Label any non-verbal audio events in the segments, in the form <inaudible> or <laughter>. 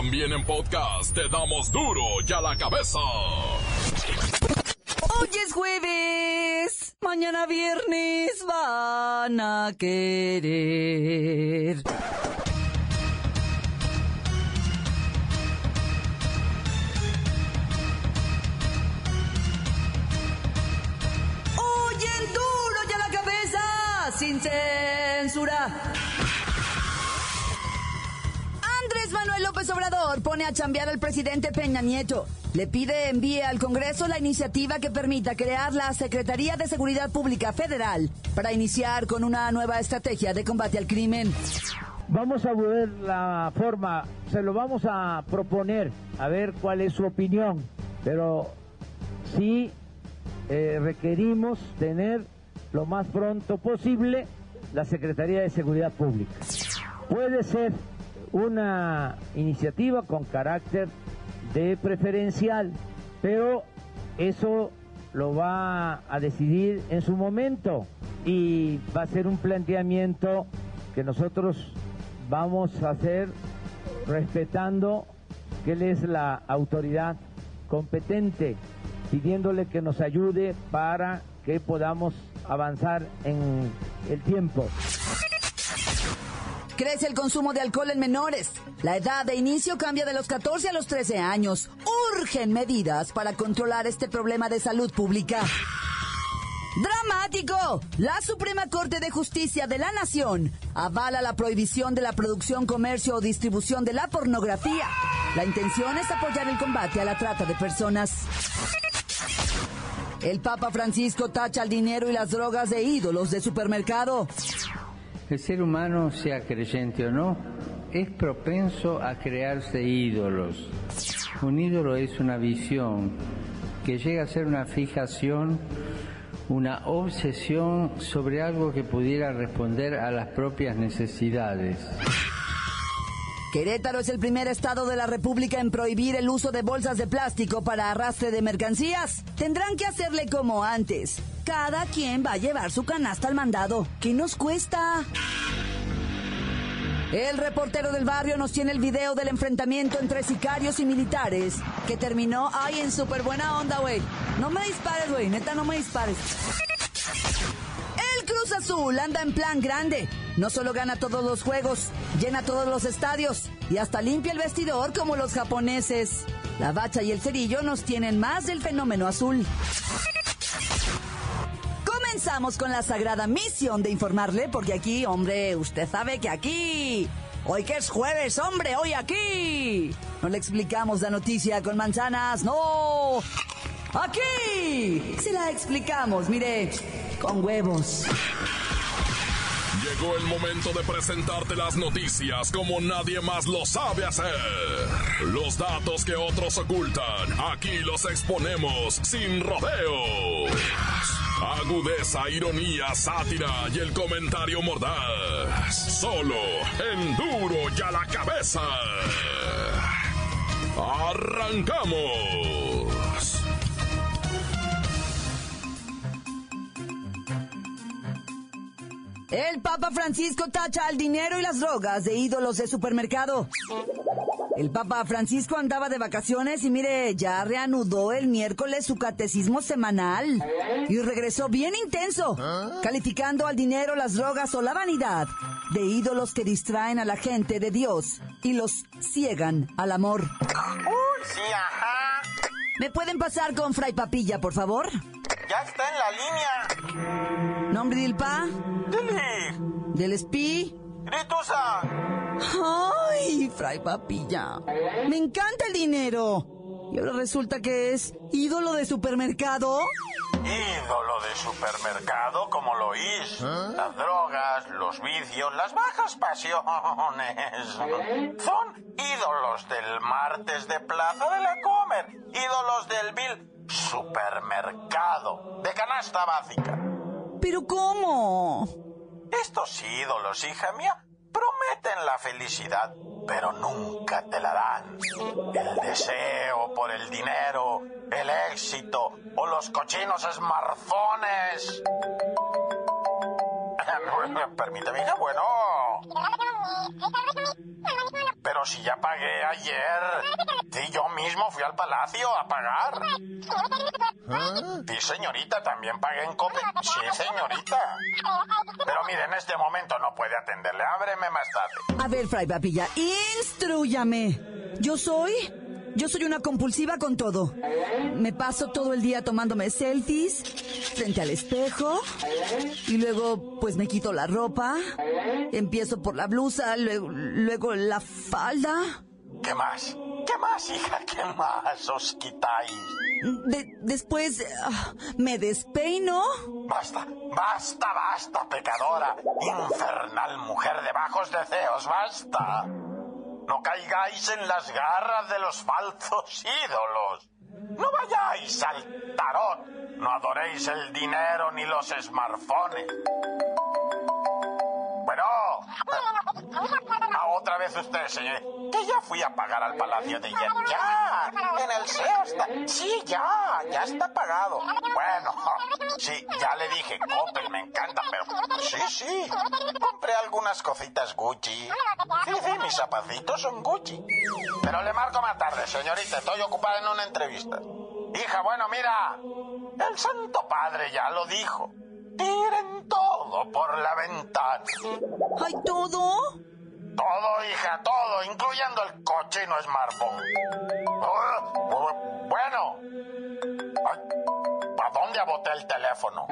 También en podcast te damos duro y a la cabeza. Hoy es jueves, mañana viernes van a querer. Manuel López Obrador pone a chambear al presidente Peña Nieto. Le pide envíe al Congreso la iniciativa que permita crear la Secretaría de Seguridad Pública Federal para iniciar con una nueva estrategia de combate al crimen. Vamos a ver la forma, se lo vamos a proponer, a ver cuál es su opinión, pero sí eh, requerimos tener lo más pronto posible la Secretaría de Seguridad Pública. Puede ser una iniciativa con carácter de preferencial, pero eso lo va a decidir en su momento y va a ser un planteamiento que nosotros vamos a hacer respetando que él es la autoridad competente, pidiéndole que nos ayude para que podamos avanzar en el tiempo. Crece el consumo de alcohol en menores. La edad de inicio cambia de los 14 a los 13 años. Urgen medidas para controlar este problema de salud pública. ¡Dramático! La Suprema Corte de Justicia de la Nación avala la prohibición de la producción, comercio o distribución de la pornografía. La intención es apoyar el combate a la trata de personas. El Papa Francisco tacha el dinero y las drogas de ídolos de supermercado. El ser humano, sea creyente o no, es propenso a crearse ídolos. Un ídolo es una visión que llega a ser una fijación, una obsesión sobre algo que pudiera responder a las propias necesidades. Querétaro es el primer estado de la República en prohibir el uso de bolsas de plástico para arrastre de mercancías. Tendrán que hacerle como antes. Cada quien va a llevar su canasta al mandado. ¿Qué nos cuesta? El reportero del barrio nos tiene el video del enfrentamiento entre sicarios y militares que terminó ay en súper buena onda, güey. No me dispares, güey, neta, no me dispares. El Cruz Azul anda en plan grande. No solo gana todos los juegos, llena todos los estadios y hasta limpia el vestidor como los japoneses. La bacha y el cerillo nos tienen más del fenómeno azul. Comenzamos con la sagrada misión de informarle, porque aquí, hombre, usted sabe que aquí, hoy que es jueves, hombre, hoy aquí, no le explicamos la noticia con manzanas, no, aquí, se la explicamos, mire, con huevos. Llegó el momento de presentarte las noticias como nadie más lo sabe hacer. Los datos que otros ocultan, aquí los exponemos sin rodeos. Agudeza, ironía, sátira y el comentario mordaz. Solo en duro y a la cabeza. ¡Arrancamos! El Papa Francisco tacha el dinero y las drogas de ídolos de supermercado. El Papa Francisco andaba de vacaciones y mire, ya reanudó el miércoles su catecismo semanal y regresó bien intenso, calificando al dinero, las drogas o la vanidad de ídolos que distraen a la gente de Dios y los ciegan al amor. ¿Me pueden pasar con Fray Papilla, por favor? Ya está en la línea. ¿Nombre del Pa? Dile. ¿Del Espí? Gritusa. ¡Ay, Fray Papilla! Me encanta el dinero. Y ahora resulta que es ídolo de supermercado. Ídolo de supermercado como lo oís. Las drogas, los vicios, las bajas pasiones. Son ídolos del martes de Plaza de la Comer. Ídolos del Bill Supermercado. De canasta básica. ¿Pero cómo? Estos ídolos, hija mía, prometen la felicidad, pero nunca te la dan. El deseo por el dinero, el éxito o los cochinos smartphones. <laughs> Permíteme, hija, bueno. Pero si ya pagué ayer. Sí, yo mismo fui al palacio a pagar. Sí, señorita, también pagué en Cope. Sí, señorita. Pero mire, en este momento no puede atenderle. Ábreme más tarde. A ver, Fray Papilla, instruyame. Yo soy yo soy una compulsiva con todo. Me paso todo el día tomándome selfies frente al espejo y luego pues me quito la ropa. Empiezo por la blusa, luego, la falda. ¿Qué más? ¿Qué más, hija? <laughs> ¿Qué más os quitáis? después ah, me despeino. Basta, basta, basta, pecadora. Infernal mujer de bajos deseos, basta. No caigáis en las garras de los falsos ídolos. No vayáis al tarot. No adoréis el dinero ni los smartphones. Bueno, <laughs> otra vez usted, señor. Que ya fui a pagar al Palacio de Yen. Ya, en el SEO está. Sí, ya, ya está pagado. Bueno, <laughs> sí, ya le dije, Coppel me encanta, pero sí, sí. Compré algunas cositas Gucci. Sí, sí, mis zapacitos son Gucci. Pero le marco más tarde, señorita. Estoy ocupada en una entrevista. Hija, bueno, mira. El Santo Padre ya lo dijo. Tiren todo por la ventana. ¿Hay todo? Todo, hija, todo, incluyendo el cochino smartphone. Oh, bueno. ¿A dónde aboté el teléfono?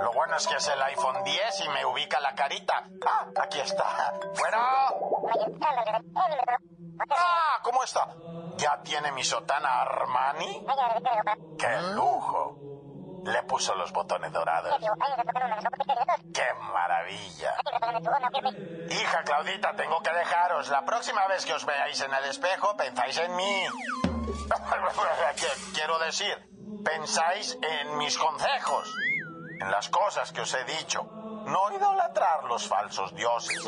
Lo bueno es que es el iPhone 10 y me ubica la carita. Ah, aquí está. Bueno. Ah, ¿cómo está? ¿Ya tiene mi sotana Armani? ¡Qué lujo! Le puso los botones dorados. ¡Qué maravilla! Hija Claudita, tengo que dejaros. La próxima vez que os veáis en el espejo, pensáis en mí. <laughs> Quiero decir, pensáis en mis consejos, en las cosas que os he dicho. No idolatrar los falsos dioses.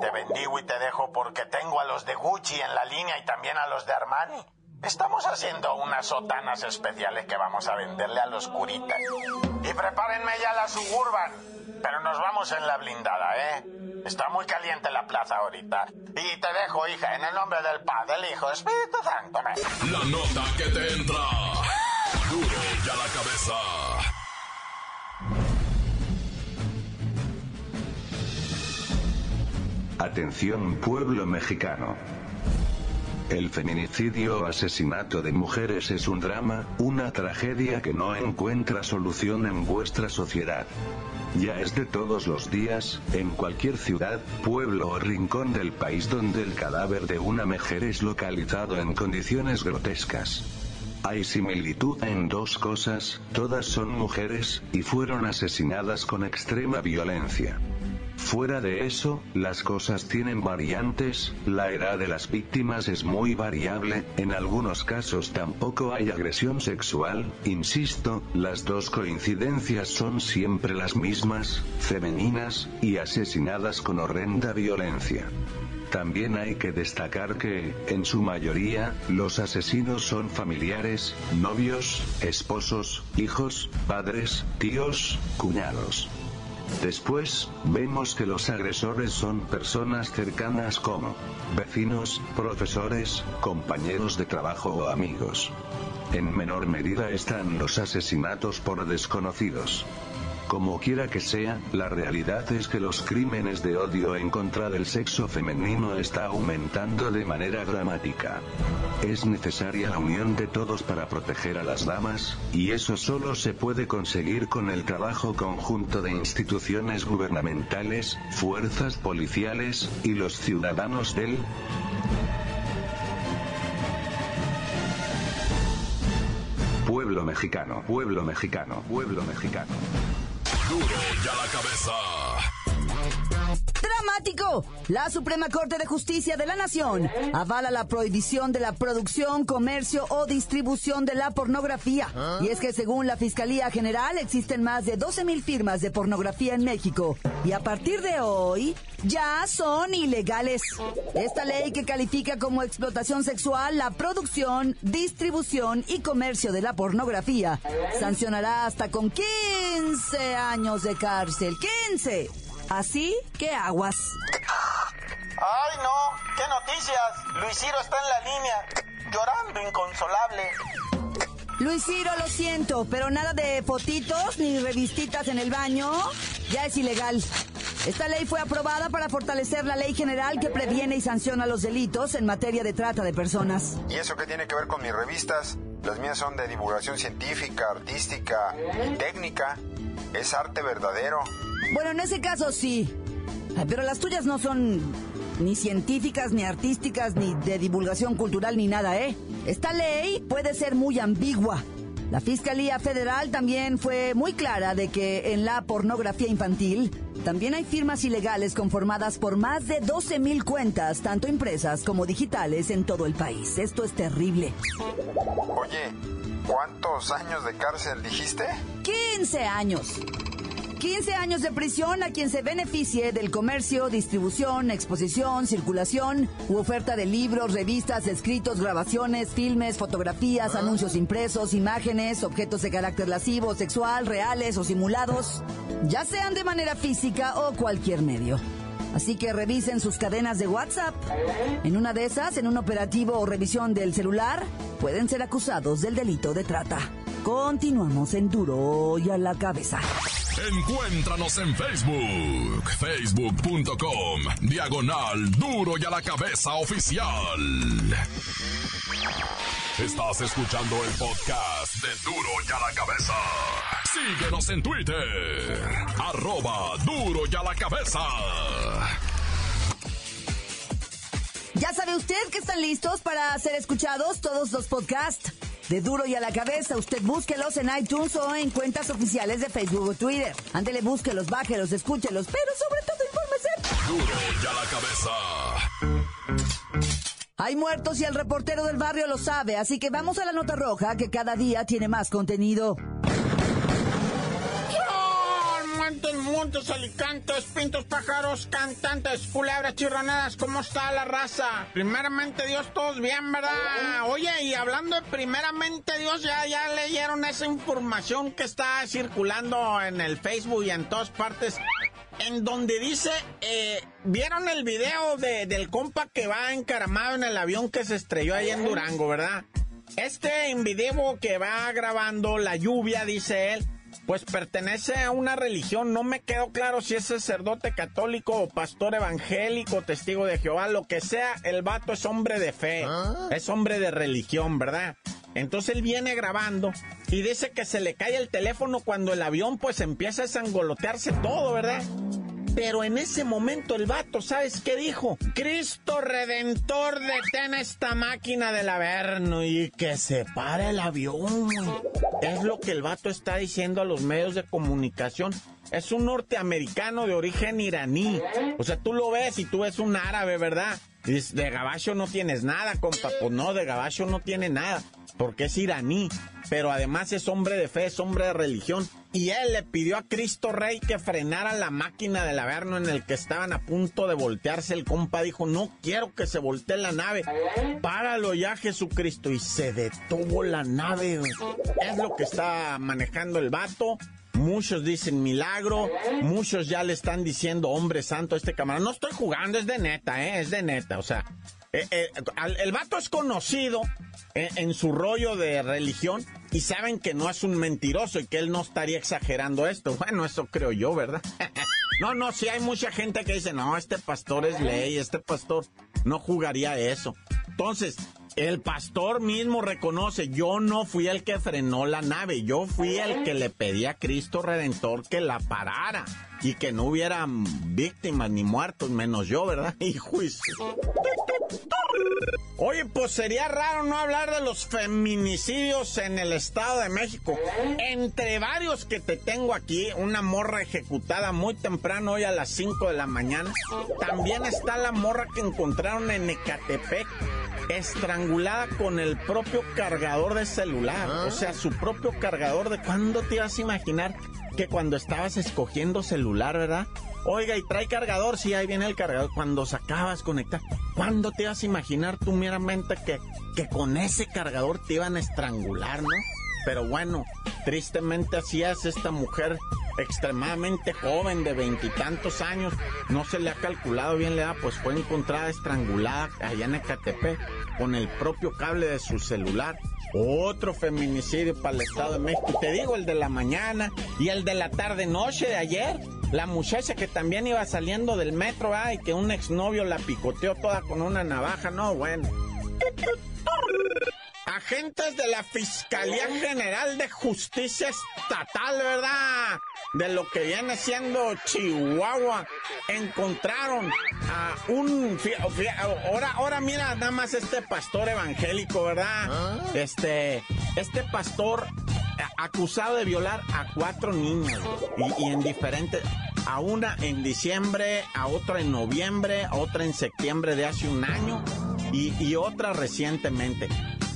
Te bendigo y te dejo porque tengo a los de Gucci en la línea y también a los de Armani. Estamos haciendo unas sotanas especiales que vamos a venderle a los curitas. Y prepárenme ya la suburban. Pero nos vamos en la blindada, ¿eh? Está muy caliente la plaza ahorita. Y te dejo, hija, en el nombre del Padre, del Hijo, Espíritu Santo. La nota que te entra. Duro ya la cabeza. Atención pueblo mexicano. El feminicidio o asesinato de mujeres es un drama, una tragedia que no encuentra solución en vuestra sociedad. Ya es de todos los días, en cualquier ciudad, pueblo o rincón del país donde el cadáver de una mujer es localizado en condiciones grotescas. Hay similitud en dos cosas, todas son mujeres, y fueron asesinadas con extrema violencia. Fuera de eso, las cosas tienen variantes, la edad de las víctimas es muy variable, en algunos casos tampoco hay agresión sexual, insisto, las dos coincidencias son siempre las mismas, femeninas, y asesinadas con horrenda violencia. También hay que destacar que, en su mayoría, los asesinos son familiares, novios, esposos, hijos, padres, tíos, cuñados. Después, vemos que los agresores son personas cercanas como vecinos, profesores, compañeros de trabajo o amigos. En menor medida están los asesinatos por desconocidos. Como quiera que sea, la realidad es que los crímenes de odio en contra del sexo femenino está aumentando de manera dramática. Es necesaria la unión de todos para proteger a las damas, y eso solo se puede conseguir con el trabajo conjunto de instituciones gubernamentales, fuerzas policiales, y los ciudadanos del pueblo mexicano, pueblo mexicano, pueblo mexicano. Duro ya la cabeza. Dramático. La Suprema Corte de Justicia de la Nación avala la prohibición de la producción, comercio o distribución de la pornografía. Y es que según la Fiscalía General existen más de 12 mil firmas de pornografía en México. Y a partir de hoy ya son ilegales. Esta ley que califica como explotación sexual la producción, distribución y comercio de la pornografía sancionará hasta con 15 años de cárcel. ¡15! Así que aguas. Ay, no, qué noticia noticias. Luis Ciro está en la línea, llorando inconsolable. Luis Ciro, lo siento, pero nada de fotitos ni revistitas en el baño. Ya es ilegal. Esta ley fue aprobada para fortalecer la ley general que previene y sanciona los delitos en materia de trata de personas. ¿Y eso qué tiene que ver con mis revistas? Las mías son de divulgación científica, artística y técnica. Es arte verdadero. Bueno, en ese caso sí. Pero las tuyas no son ni científicas, ni artísticas, ni de divulgación cultural, ni nada, ¿eh? Esta ley puede ser muy ambigua. La Fiscalía Federal también fue muy clara de que en la pornografía infantil también hay firmas ilegales conformadas por más de 12 mil cuentas, tanto impresas como digitales, en todo el país. Esto es terrible. Oye, ¿cuántos años de cárcel dijiste? 15 años. 15 años de prisión a quien se beneficie del comercio, distribución, exposición, circulación u oferta de libros, revistas, escritos, grabaciones, filmes, fotografías, anuncios impresos, imágenes, objetos de carácter lascivo, sexual, reales o simulados, ya sean de manera física o cualquier medio. Así que revisen sus cadenas de WhatsApp. En una de esas, en un operativo o revisión del celular, pueden ser acusados del delito de trata. Continuamos en duro y a la cabeza. Encuéntranos en Facebook, facebook.com, diagonal duro y a la cabeza oficial. Estás escuchando el podcast de duro y a la cabeza. Síguenos en Twitter, arroba duro y a la cabeza. Ya sabe usted que están listos para ser escuchados todos los podcasts de Duro y a la Cabeza. Usted búsquelos en iTunes o en cuentas oficiales de Facebook o Twitter. Ándele, búsquelos, bájelos, escúchelos, pero sobre todo infórmese. Duro y a la cabeza. Hay muertos y el reportero del barrio lo sabe, así que vamos a la nota roja que cada día tiene más contenido. Montes, alicantes, pintos, pájaros, cantantes, culebras, chirronadas, ¿cómo está la raza? Primeramente Dios, todos bien, ¿verdad? Oye, y hablando de primeramente Dios, ya, ya leyeron esa información que está circulando en el Facebook y en todas partes, en donde dice, eh, ¿vieron el video de, del compa que va encaramado en el avión que se estrelló ahí en Durango, verdad? Este en video que va grabando la lluvia, dice él, pues pertenece a una religión. No me quedó claro si es sacerdote católico o pastor evangélico, testigo de Jehová, lo que sea, el vato es hombre de fe, es hombre de religión, ¿verdad? Entonces él viene grabando y dice que se le cae el teléfono cuando el avión pues empieza a sangolotearse todo, ¿verdad? Pero en ese momento el vato, ¿sabes qué dijo? Cristo Redentor, detén esta máquina del Averno y que se pare el avión. Es lo que el vato está diciendo a los medios de comunicación. Es un norteamericano de origen iraní. O sea, tú lo ves y tú ves un árabe, ¿verdad? Y de gabacho no tienes nada, compa. Pues no, de gabacho no tiene nada. Porque es iraní. Pero además es hombre de fe, es hombre de religión. Y él le pidió a Cristo Rey que frenara la máquina del Averno en el que estaban a punto de voltearse. El compa dijo, no quiero que se voltee la nave. Páralo ya, Jesucristo. Y se detuvo la nave. Es lo que está manejando el vato. Muchos dicen milagro, muchos ya le están diciendo hombre santo este camarada. No estoy jugando, es de neta, ¿eh? es de neta. O sea, eh, eh, el vato es conocido en, en, su rollo de religión y saben que no es un mentiroso y que él no estaría exagerando esto. Bueno, eso creo yo, ¿verdad? <laughs> no, no, sí hay mucha gente que dice, no, este pastor es ley, este pastor no jugaría eso. Entonces, el pastor mismo reconoce, yo no fui el que frenó la nave, yo fui el que le pedí a Cristo Redentor que la parara y que no hubiera víctimas ni muertos, menos yo, ¿verdad? <laughs> Y juicio. Oye, pues sería raro no hablar de los feminicidios en el Estado de México. Entre varios que te tengo aquí, una morra ejecutada muy temprano hoy a las 5 de la mañana. También está la morra que encontraron en Ecatepec estrangulada con el propio cargador de celular. O sea, su propio cargador de... ¿Cuándo te ibas a imaginar que cuando estabas escogiendo celular, verdad? Oiga, y trae cargador, sí, ahí viene el cargador. Cuando sacabas conectar, ¿cuándo te ibas a imaginar tú meramente que, que con ese cargador te iban a estrangular, no? Pero bueno, tristemente así es esta mujer extremadamente joven, de veintitantos años, no se le ha calculado bien la edad, pues fue encontrada estrangulada allá en Ecatepec con el propio cable de su celular. Otro feminicidio para el Estado de México. Te digo, el de la mañana y el de la tarde-noche de ayer. La muchacha que también iba saliendo del metro, ay, que un exnovio la picoteó toda con una navaja, no, bueno. Agentes de la Fiscalía General de Justicia Estatal, ¿verdad? De lo que viene siendo Chihuahua, encontraron a un... Ahora, ahora mira nada más este pastor evangélico, ¿verdad? ¿Ah? Este, este pastor acusado de violar a cuatro niños y, en diferentes a una en diciembre, a otra en noviembre, a otra en septiembre de hace un año y, y, otra recientemente.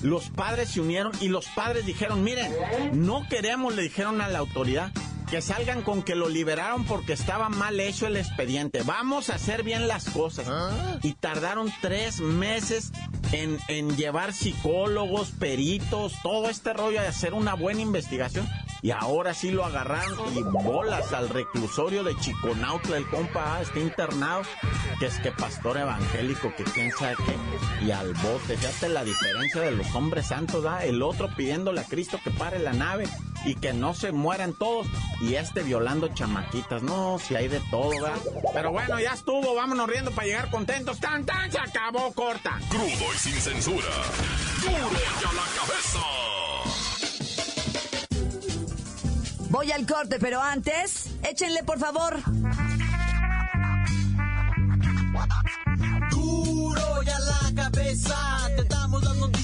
Los padres se unieron y los padres dijeron, miren, no queremos, le dijeron a la autoridad, que salgan con que lo liberaron porque estaba mal hecho el expediente. Vamos a hacer bien las cosas. ¿Ah? Y tardaron tres meses en, en llevar psicólogos, peritos, todo este rollo de hacer una buena investigación y ahora sí lo agarraron y bolas al reclusorio de Chiconautla, el compa está internado, que es que pastor evangélico, que quién sabe qué, y al bote, fíjate la diferencia de los hombres santos, ¿ah? el otro pidiéndole a Cristo que pare la nave y que no se mueran todos, y este violando chamaquitas, no, si hay de todo, ¿verdad? Pero bueno, ya estuvo, vámonos riendo para llegar contentos, tan tan, se acabó corta. Crudo y sin censura, duro ya la cabeza. Voy al corte, pero antes, échenle por favor.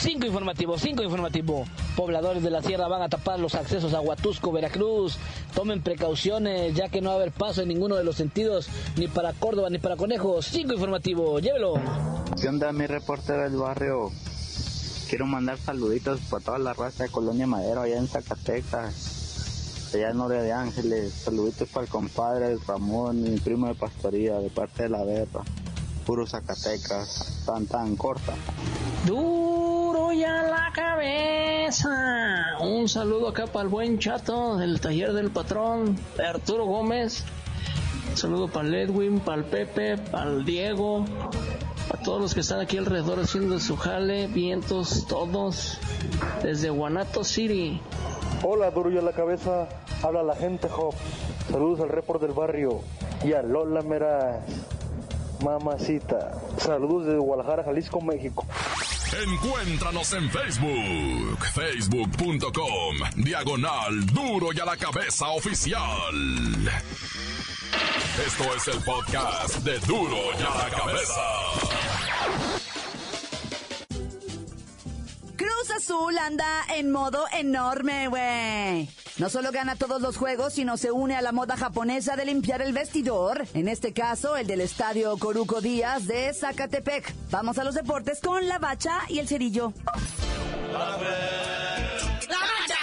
Cinco informativo, cinco informativo. Pobladores de la sierra van a tapar los accesos a Huatusco, Veracruz. Tomen precauciones, ya que no va a haber paso en ninguno de los sentidos, ni para Córdoba ni para Conejos. Cinco informativo, llévelo. ¿Qué onda, mi reportero del barrio? Quiero mandar saluditos para toda la raza de Colonia Madero allá en Zacatecas, allá en Noria de Ángeles. Saluditos para el compadre Ramón, mi primo de pastoría, de parte de la Berra. Puro Zacatecas, tan tan corta. Duro ya la cabeza. Un saludo acá para el buen chato del taller del patrón, Arturo Gómez. Saludo para el Edwin, para el Pepe, para el Diego, para todos los que están aquí alrededor haciendo su jale, vientos, todos, desde Guanato City. Hola, duro ya la cabeza. Habla la gente, Hop. Saludos al report del barrio y a Lola Meraz. Mamacita. Saludos desde Guadalajara, Jalisco, México. Encuéntranos en Facebook, facebook.com, diagonal duro y a la cabeza oficial. Esto es el podcast de duro y a la cabeza. Cruz Azul anda en modo enorme, güey. No solo gana todos los juegos, sino se une a la moda japonesa de limpiar el vestidor. En este caso, el del estadio Coruco Díaz de Zacatepec. Vamos a los deportes con la bacha y el cerillo. nomás,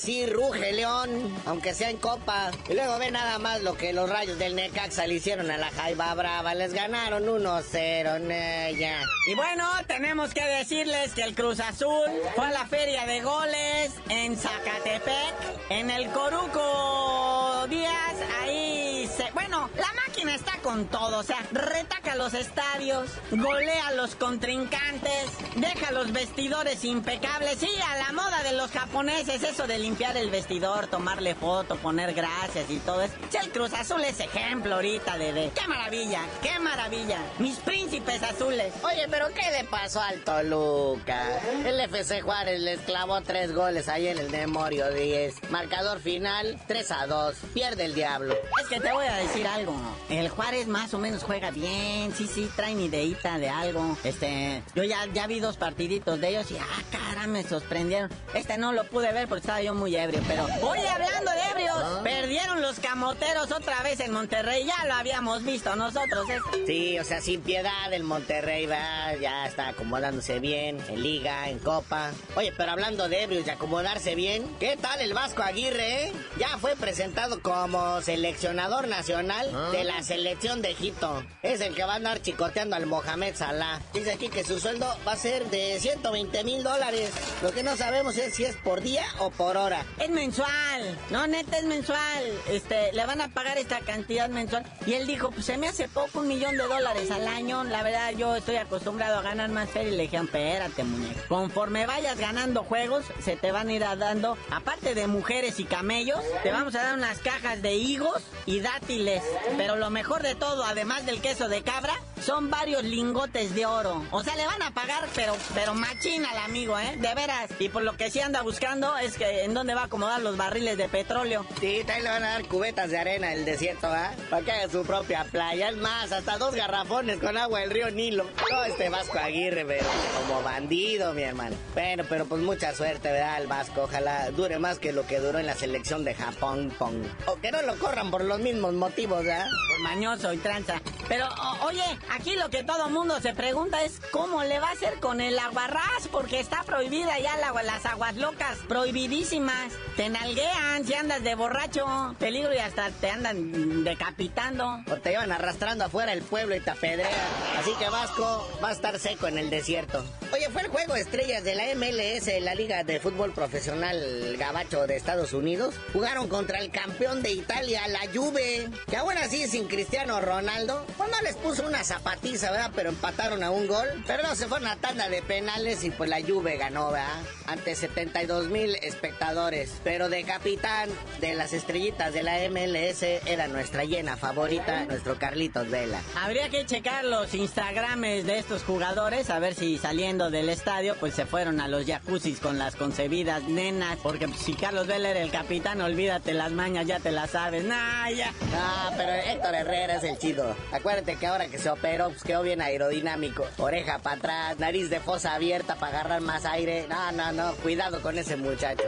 ¿verdad? Ahora sí, ruge León, aunque sea en copa. Y luego ve nada más lo que los rayos del Necaxa le hicieron a la Jaiba Brava. Les ganaron 1-0, ya. Y bueno, tenemos que decirles que el Cruz Azul fue a la feria de goles en Zacatepec, en el Coruco Díaz. Ahí se... Bueno, la máquina está con todo, o sea, retaca los estadios, golea a los contrincantes, deja los vestidores impecables, sí, a la moda de los japoneses, eso de limpiar el vestidor, tomarle foto, poner gracias y todo eso. Si el Cruz Azul es ejemplo ahorita de, de, qué maravilla, qué maravilla, mis príncipes azules. Oye, pero ¿qué le pasó al Toluca? El FC Juárez les clavó tres goles ahí en el Memorio 10. Marcador final 3 a 2. Pierde el diablo. Es que te voy a decir algo. El Juárez más o menos juega bien. Sí, sí, traen ideita de algo. Este, yo ya, ya vi dos partiditos de ellos y ah, cara, me sorprendieron. Este no lo pude ver porque estaba yo muy ebrio, pero. Oye, hablando de ebrios, ¿Ah? perdieron los camoteros otra vez en Monterrey. Ya lo habíamos visto nosotros, ¿eh? Sí, o sea, sin piedad el Monterrey va, ya está acomodándose bien en liga, en copa. Oye, pero hablando de ebrios y acomodarse bien, ¿qué tal el Vasco Aguirre? eh? Ya fue presentado como seleccionador nacional de la selección de Egipto. Es el que va a andar chicoteando al Mohamed Salah. Dice aquí que su sueldo va a ser de 120 mil dólares. Lo que no sabemos es si es por día o por hora. Es mensual. No, neta, es mensual. Este, le van a pagar esta cantidad mensual. Y él dijo, pues se me hace poco, un millón de dólares al año. La verdad, yo estoy acostumbrado a ganar más feria. Y le dijeron, espérate, muñeco. Conforme vayas ganando juegos, se te van a ir dando, aparte de mujeres y camellos, te vamos a dar unas cajas de higos y dátiles. Pero lo mejor de todo, además del queso de cabra, son varios lingotes de oro. O sea, le van a pagar, pero, pero machina al amigo, ¿eh? De veras. Y por lo que sí anda buscando es que en dónde va a acomodar los barriles de petróleo. Sí, también le van a dar cubetas de arena el desierto, ¿ah? Para que haga su propia playa. Es más, hasta dos garrafones con agua del río Nilo. No, este Vasco Aguirre, pero como bandido, mi hermano. Bueno, pero pues mucha suerte, ¿verdad? El Vasco. Ojalá dure más que lo que duró en la selección de Japón, pong. O que no lo corran por los mismos motivos, ¿verdad? Por mañoso y tranza. Pero, o- oye, aquí lo que todo mundo se pregunta es cómo le va a hacer con el aguarrás, porque está prohibida ya la- las aguas locas, prohibidísimas. Te nalguean si andas de borracho, peligro y hasta te andan decapitando. O te llevan arrastrando afuera el pueblo y te apedrean. Así que Vasco va a estar seco en el desierto. Oye, fue el juego estrellas de la MLS, la Liga de Fútbol Profesional Gabacho de Estados Unidos. Jugaron contra el campeón de Italia, la Juve. Que aún así, sin Cristiano Ronaldo, pues no les puso una zapatiza, ¿verdad? Pero empataron a un gol. Pero no, se fueron a tanda de penales y pues la Juve ganó, ¿verdad? Ante 72 mil espectadores. Pero de capitán de las estrellitas de la MLS era nuestra llena favorita, nuestro Carlitos Vela. Habría que checar los Instagrames de estos jugadores, a ver si saliendo del estadio, pues se fueron a los jacuzzis con las concebidas nenas. Porque pues, si Carlos Vela era el capitán, olvídate las mañas, ya te las sabes. Nah, ya. Ah, pero Héctor Herrera es el chido. Acuérdate que ahora que se operó, pues quedó bien aerodinámico. Oreja para atrás, nariz de fosa abierta para agarrar más aire. No, no, no, cuidado con ese muchacho.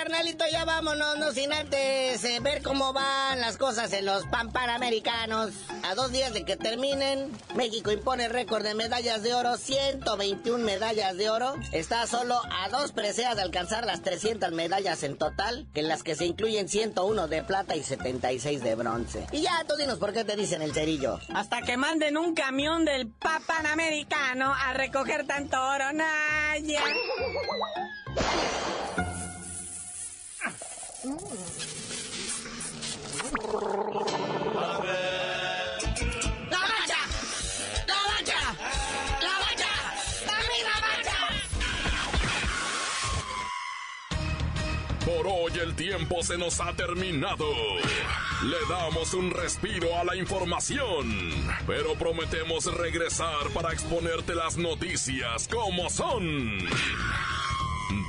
Carnalito, ya vámonos, no sin antes eh, ver cómo van las cosas en los Pan Panamericanos. A dos días de que terminen, México impone récord de medallas de oro, 121 medallas de oro. Está solo a dos preseas de alcanzar las 300 medallas en total, en las que se incluyen 101 de plata y 76 de bronce. Y ya, tú dinos por qué te dicen el cerillo. Hasta que manden un camión del Panamericano a recoger tanto oro. Nah, Por hoy el tiempo se nos ha terminado. Le damos un respiro a la información, pero prometemos regresar para exponerte las noticias como son.